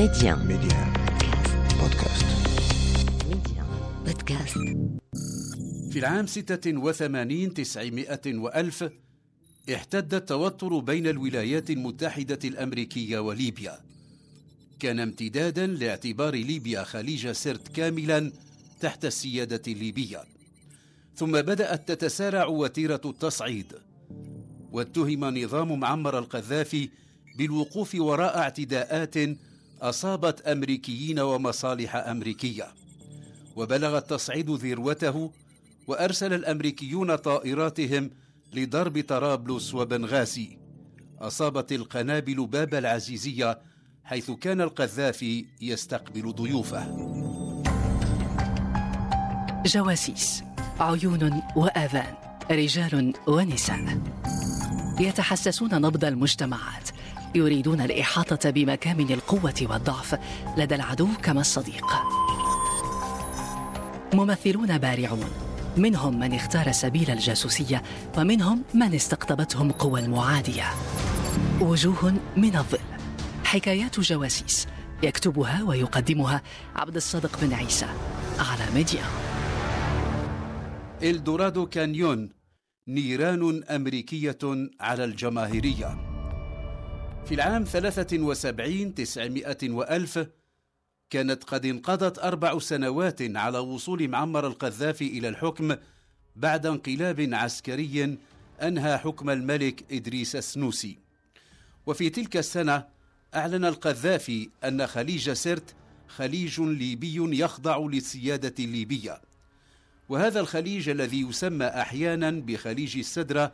Média. Média. بودكاست. Média. Podcast. في العام 86 900 وألف احتد التوتر بين الولايات المتحدة الأمريكية وليبيا كان امتدادا لاعتبار ليبيا خليج سرت كاملا تحت السيادة الليبية ثم بدأت تتسارع وتيرة التصعيد واتهم نظام معمر القذافي بالوقوف وراء اعتداءات أصابت أمريكيين ومصالح أمريكية وبلغ التصعيد ذروته وأرسل الأمريكيون طائراتهم لضرب طرابلس وبنغازي. أصابت القنابل باب العزيزية حيث كان القذافي يستقبل ضيوفه. جواسيس عيون وآذان رجال ونساء. يتحسسون نبض المجتمعات. يريدون الإحاطة بمكامن القوة والضعف. لدى العدو كما الصديق. ممثلون بارعون. منهم من اختار سبيل الجاسوسية ومنهم من استقطبتهم قوى المعادية. وجوه من الظل. حكايات جواسيس. يكتبها ويقدمها عبد الصادق بن عيسى. على ميديا. إلدورادو كانيون. نيران أمريكية على الجماهيرية. في العام 73 900 وألف كانت قد انقضت أربع سنوات على وصول معمر القذافي إلى الحكم بعد انقلاب عسكري أنهى حكم الملك إدريس السنوسي. وفي تلك السنة أعلن القذافي أن خليج سرت خليج ليبي يخضع للسيادة الليبية. وهذا الخليج الذي يسمى أحيانا بخليج السدرة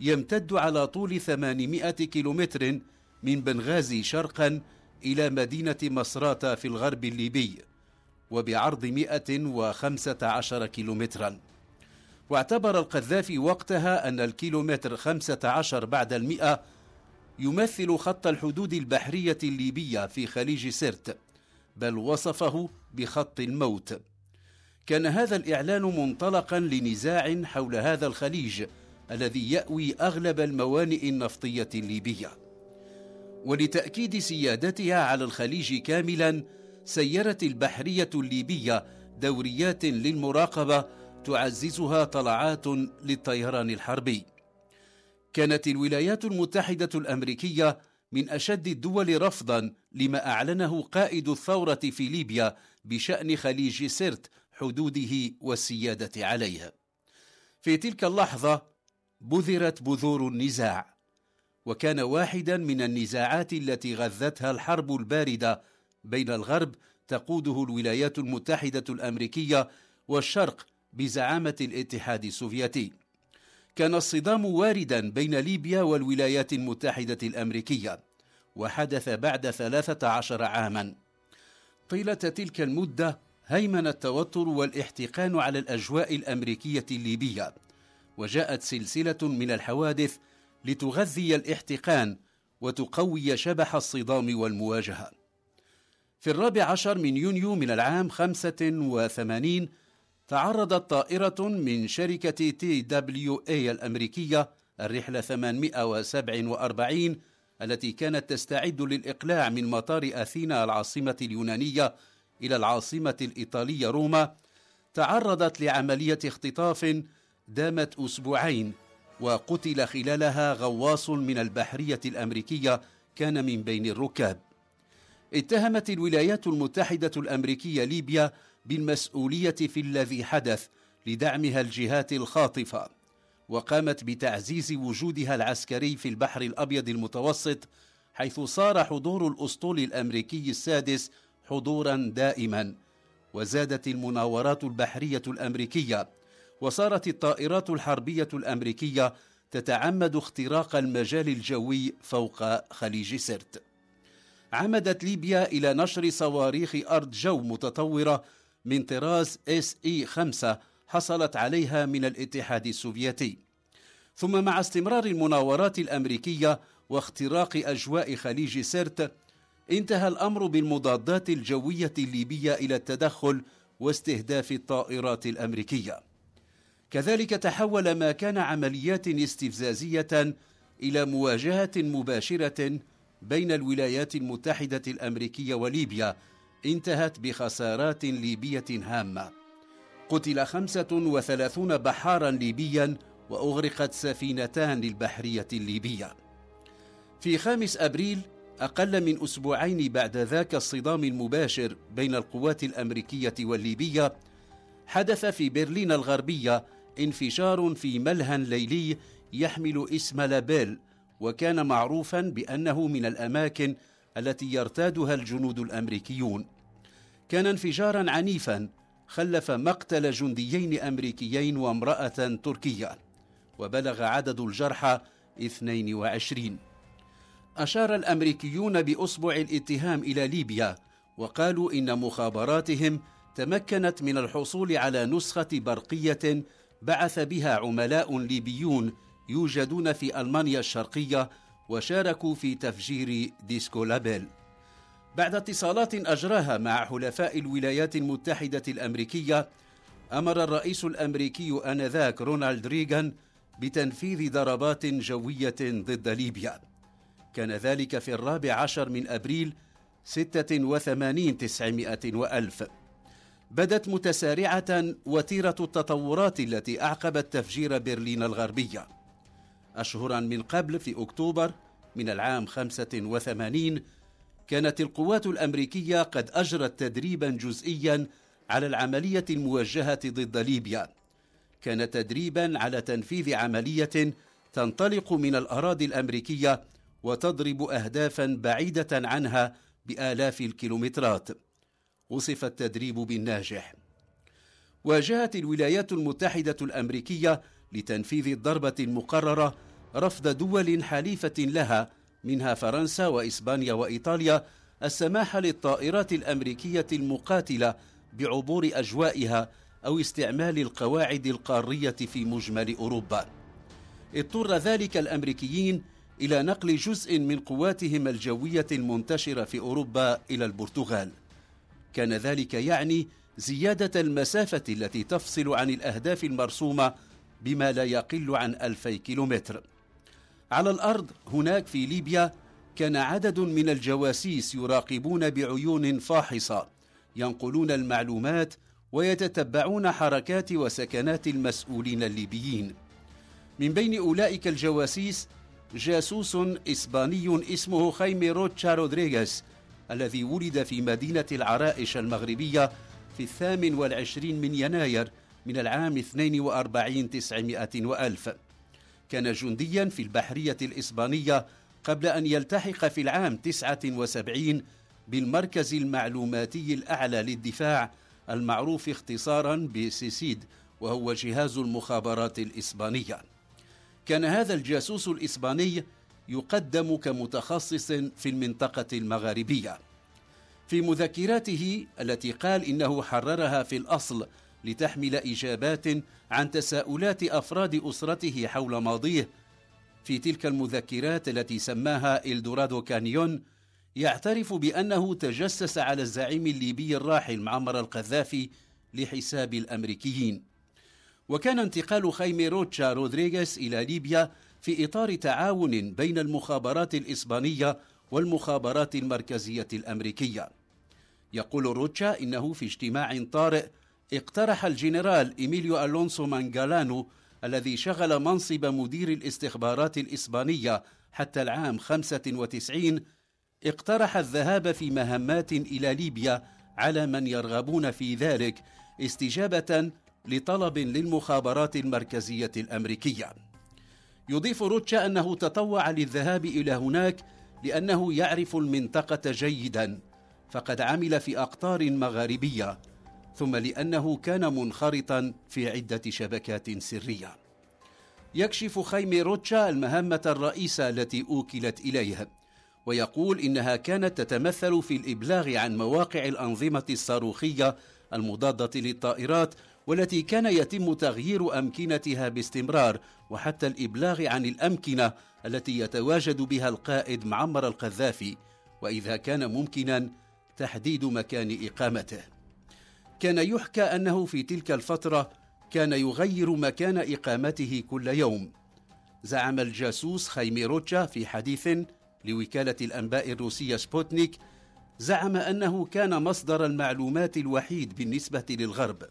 يمتد على طول 800 كيلومتر من بنغازي شرقا إلى مدينة مصراتة في الغرب الليبي وبعرض 115 كيلومترا. واعتبر القذافي وقتها أن الكيلومتر 15 بعد المئة يمثل خط الحدود البحرية الليبية في خليج سرت بل وصفه بخط الموت. كان هذا الإعلان منطلقا لنزاع حول هذا الخليج الذي يأوي أغلب الموانئ النفطية الليبية. ولتأكيد سيادتها على الخليج كاملا سيرت البحرية الليبية دوريات للمراقبة تعززها طلعات للطيران الحربي. كانت الولايات المتحدة الأمريكية من أشد الدول رفضا لما أعلنه قائد الثورة في ليبيا بشأن خليج سرت حدوده والسيادة عليها في تلك اللحظة بذرت بذور النزاع. وكان واحدا من النزاعات التي غذتها الحرب الباردة بين الغرب تقوده الولايات المتحدة الأمريكية والشرق بزعامة الاتحاد السوفيتي. كان الصدام واردا بين ليبيا والولايات المتحدة الأمريكية وحدث بعد 13 عاما. طيلة تلك المدة هيمن التوتر والاحتقان على الأجواء الأمريكية الليبية وجاءت سلسلة من الحوادث لتغذي الاحتقان وتقوي شبح الصدام والمواجهة. في الرابع عشر من يونيو من العام 85 تعرضت طائرة من شركة TWA الأمريكية الرحلة 847 التي كانت تستعد للإقلاع من مطار أثينا العاصمة اليونانية إلى العاصمة الإيطالية روما تعرضت لعملية اختطاف دامت أسبوعين وقتل خلالها غواص من البحرية الأمريكية كان من بين الركاب. اتهمت الولايات المتحدة الأمريكية ليبيا بالمسؤولية في الذي حدث لدعمها الجهات الخاطفة وقامت بتعزيز وجودها العسكري في البحر الأبيض المتوسط حيث صار حضور الأسطول الأمريكي السادس حضورا دائما وزادت المناورات البحرية الأمريكية وصارت الطائرات الحربية الأمريكية تتعمد اختراق المجال الجوي فوق خليج سرت. عمدت ليبيا إلى نشر صواريخ أرض جو متطورة من طراز SA 5 حصلت عليها من الاتحاد السوفيتي. ثم مع استمرار المناورات الأمريكية واختراق أجواء خليج سرت انتهى الأمر بالمضادات الجوية الليبية إلى التدخل واستهداف الطائرات الأمريكية. كذلك تحول ما كان عمليات استفزازية إلى مواجهة مباشرة بين الولايات المتحدة الأمريكية وليبيا انتهت بخسارات ليبية هامة. قتل خمسة وثلاثون بحارا ليبيا وأغرقت سفينتان للبحرية الليبية. في خامس أبريل أقل من أسبوعين بعد ذاك الصدام المباشر بين القوات الأمريكية والليبية حدث في برلين الغربية انفجار في ملهى ليلي يحمل اسم لابيل وكان معروفا بأنه من الأماكن التي يرتادها الجنود الأمريكيون. كان انفجارا عنيفا خلف مقتل جنديين أمريكيين وامرأة تركية وبلغ عدد الجرحى 22 أشار الأمريكيون بأصبع الاتهام إلى ليبيا وقالوا إن مخابراتهم تمكنت من الحصول على نسخة برقية بعث بها عملاء ليبيون يوجدون في ألمانيا الشرقية وشاركوا في تفجير ديسكو لابيل. بعد اتصالات أجراها مع حلفاء الولايات المتحدة الأمريكية أمر الرئيس الأمريكي آنذاك رونالد ريغان بتنفيذ ضربات جوية ضد ليبيا. كان ذلك في الرابع عشر من ستة وثمانين تسعمائة وألف. بدت متسارعة وتيرة التطورات التي أعقبت تفجير برلين الغربية أشهرا من قبل في أكتوبر من العام 85 كانت القوات الأمريكية قد أجرت تدريبا جزئيا على العملية الموجهة ضد ليبيا. كان تدريبا على تنفيذ عملية تنطلق من الأراضي الأمريكية وتضرب أهدافا بعيدة عنها بآلاف الكيلومترات. وصف التدريب بالناجح. واجهت الولايات المتحدة الأمريكية لتنفيذ الضربة المقررة رفض دول حليفة لها منها فرنسا وإسبانيا وإيطاليا السماح للطائرات الأمريكية المقاتلة بعبور أجوائها أو استعمال القواعد القارية في مجمل أوروبا. اضطر ذلك الأمريكيين إلى نقل جزء من قواتهم الجوية المنتشرة في أوروبا إلى البرتغال. كان ذلك يعني زيادة المسافة التي تفصل عن الأهداف المرسومة بما لا يقل عن ألفي كيلومتر. على الأرض هناك في ليبيا كان عدد من الجواسيس يراقبون بعيون فاحصة ينقلون المعلومات ويتتبعون حركات وسكنات المسؤولين الليبيين. من بين أولئك الجواسيس جاسوس إسباني اسمه خيمي روتشا رودريغيز الذي ولد في مدينة العرائش المغربية في الثامن والعشرين من يناير من العام 42 تسعمائة وألف. كان جنديا في البحرية الإسبانية قبل أن يلتحق في العام 79 بالمركز المعلوماتي الأعلى للدفاع المعروف اختصارا بسيسيد وهو جهاز المخابرات الإسبانية. كان هذا الجاسوس الإسباني يقدم كمتخصص في المنطقة المغاربية. في مذكراته التي قال إنه حررها في الأصل لتحمل إجابات عن تساؤلات أفراد أسرته حول ماضيه في تلك المذكرات التي سماها إلدورادو كانيون يعترف بأنه تجسس على الزعيم الليبي الراحل معمر القذافي لحساب الأمريكيين. وكان انتقال خيمي روتشا رودريغيز إلى ليبيا في إطار تعاون بين المخابرات الإسبانية والمخابرات المركزية الأمريكية. يقول روتشا إنه في اجتماع طارئ اقترح الجنرال إيميليو ألونسو مانجلانو الذي شغل منصب مدير الاستخبارات الإسبانية حتى العام 95 اقترح الذهاب في مهمات إلى ليبيا على من يرغبون في ذلك استجابة لطلب للمخابرات المركزية الأمريكية. يضيف روتشا أنه تطوع للذهاب إلى هناك لأنه يعرف المنطقة جيدا فقد عمل في أقطار مغاربية ثم لأنه كان منخرطا في عدة شبكات سرية. يكشف خيمي روتشا المهمة الرئيسة التي أوكلت إليه ويقول إنها كانت تتمثل في الإبلاغ عن مواقع الأنظمة الصاروخية المضادة للطائرات والتي كان يتم تغيير أمكنتها باستمرار وحتى الإبلاغ عن الأمكنة التي يتواجد بها القائد معمر القذافي وإذا كان ممكنا تحديد مكان إقامته. كان يحكى أنه في تلك الفترة كان يغير مكان إقامته كل يوم. زعم الجاسوس خيمي روتشا في حديث لوكالة الأنباء الروسية سبوتنيك زعم أنه كان مصدر المعلومات الوحيد بالنسبة للغرب.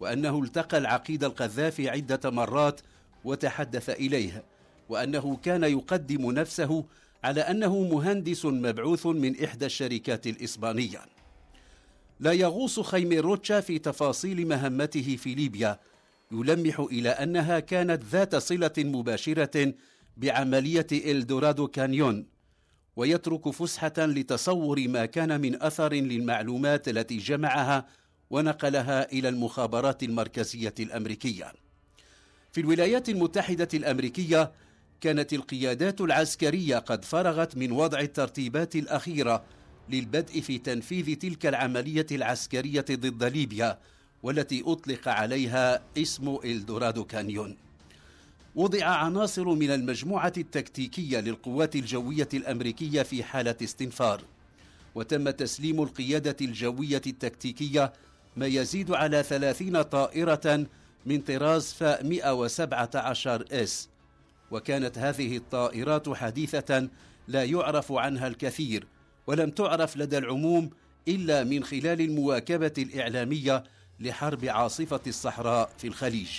وأنه التقى العقيد القذافي عدة مرات وتحدث إليه وأنه كان يقدم نفسه على أنه مهندس مبعوث من إحدى الشركات الإسبانية. لا يغوص خيمي روتشا في تفاصيل مهمته في ليبيا يلمح إلى أنها كانت ذات صلة مباشرة بعملية إلدورادو كانيون ويترك فسحة لتصور ما كان من أثر للمعلومات التي جمعها ونقلها إلى المخابرات المركزية الأمريكية. في الولايات المتحدة الأمريكية كانت القيادات العسكرية قد فرغت من وضع الترتيبات الأخيرة للبدء في تنفيذ تلك العملية العسكرية ضد ليبيا والتي أطلق عليها اسم إلدورادو كانيون. وضع عناصر من المجموعة التكتيكية للقوات الجوية الأمريكية في حالة استنفار وتم تسليم القيادة الجوية التكتيكية ما يزيد على ثلاثين طائرة من طراز فا 117 إس. وكانت هذه الطائرات حديثة لا يعرف عنها الكثير ولم تعرف لدى العموم إلا من خلال المواكبة الإعلامية لحرب عاصفة الصحراء في الخليج.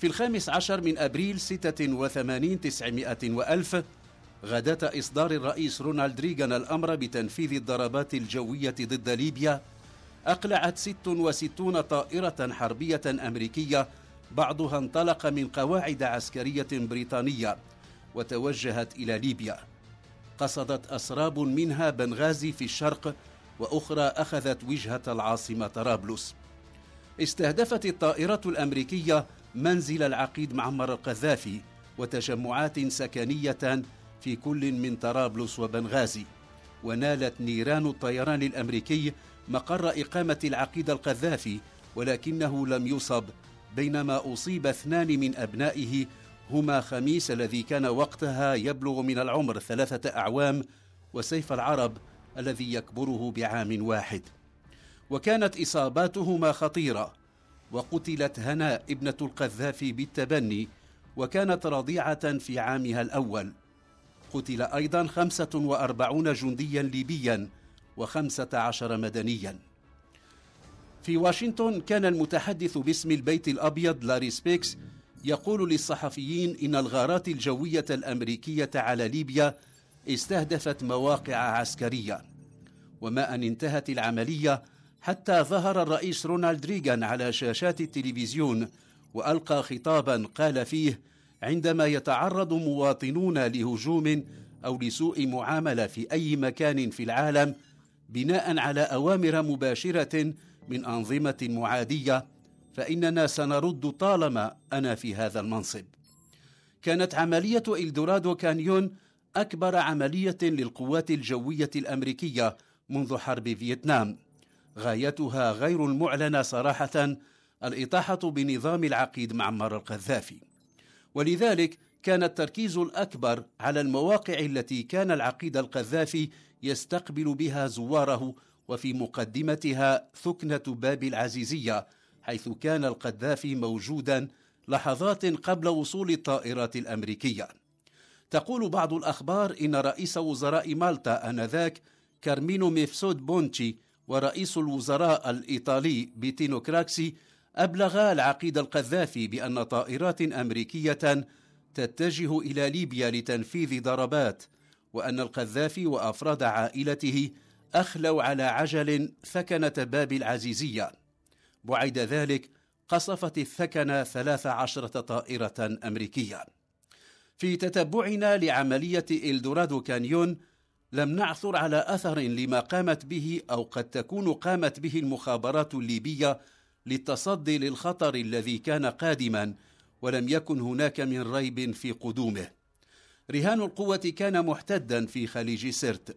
في الخامس عشر من أبريل ستة وثمانين تسعمائة وألف غداة إصدار الرئيس رونالد ريغان الأمر بتنفيذ الضربات الجوية ضد ليبيا أقلعت 66 طائرة حربية أمريكية بعضها انطلق من قواعد عسكرية بريطانية وتوجهت إلى ليبيا. قصدت أسراب منها بنغازي في الشرق وأخرى أخذت وجهة العاصمة طرابلس. استهدفت الطائرة الأمريكية منزل العقيد معمر القذافي وتجمعات سكنية في كل من طرابلس وبنغازي ونالت نيران الطيران الأمريكي مقر إقامة العقيد القذافي ولكنه لم يصب بينما أصيب اثنان من أبنائه هما خميس الذي كان وقتها يبلغ من العمر ثلاثة أعوام وسيف العرب الذي يكبره بعام واحد. وكانت إصاباتهما خطيرة وقتلت هنا ابنة القذافي بالتبني وكانت رضيعة في عامها الأول. قتل أيضا خمسة وأربعون جنديا ليبيا وخمسة عشر مدنيا. في واشنطن كان المتحدث باسم البيت الأبيض لاري سبيكس يقول للصحفيين إن الغارات الجوية الأمريكية على ليبيا استهدفت مواقع عسكرية. وما أن انتهت العملية حتى ظهر الرئيس رونالد ريغان على شاشات التلفزيون وألقى خطابا قال فيه عندما يتعرض مواطنون لهجوم أو لسوء معاملة في أي مكان في العالم بناء على أوامر مباشرة من أنظمة معادية فإننا سنرد طالما أنا في هذا المنصب. كانت عملية إلدورادو كانيون أكبر عملية للقوات الجوية الأمريكية منذ حرب فيتنام. غايتها غير المعلنة صراحة الإطاحة بنظام العقيد معمر القذافي. ولذلك كان التركيز الأكبر على المواقع التي كان العقيد القذافي يستقبل بها زواره وفي مقدمتها ثكنة باب العزيزية حيث كان القذافي موجودا لحظات قبل وصول الطائرات الأمريكية. تقول بعض الأخبار إن رئيس وزراء مالطا آنذاك كارمينو ميفسود بونتشي ورئيس الوزراء الإيطالي بيتينو كراكسي أبلغا العقيد القذافي بأن طائرات أمريكية تتجه إلى ليبيا لتنفيذ ضربات وأن القذافي وأفراد عائلته أخلوا على عجل ثكنة باب العزيزية. بعد ذلك قصفت الثكنة ثلاث عشرة طائرة أمريكية. في تتبعنا لعملية إلدورادو كانيون لم نعثر على أثر لما قامت به أو قد تكون قامت به المخابرات الليبية للتصدي للخطر الذي كان قادما ولم يكن هناك من ريب في قدومه. رهان القوة كان محتدا في خليج سرت.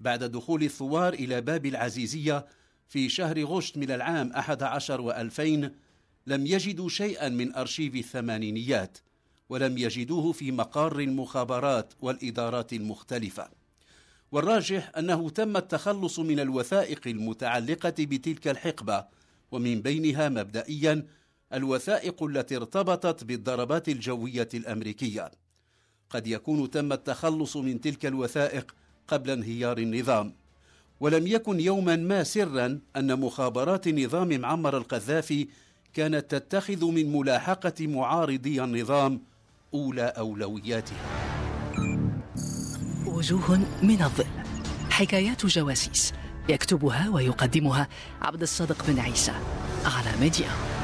بعد دخول الثوار إلى باب العزيزية في شهر غشت من العام 11 وألفين لم يجدوا شيئا من أرشيف الثمانينيات ولم يجدوه في مقار المخابرات والإدارات المختلفة. والراجح أنه تم التخلص من الوثائق المتعلقة بتلك الحقبة ومن بينها مبدئيا الوثائق التي ارتبطت بالضربات الجوية الأمريكية. قد يكون تم التخلص من تلك الوثائق قبل انهيار النظام. ولم يكن يوما ما سرا أن مخابرات نظام معمر القذافي كانت تتخذ من ملاحقة معارضي النظام أولى أولوياتها. وجوه من الظل. حكايات جواسيس يكتبها ويقدمها عبد الصادق بن عيسى على ميديا.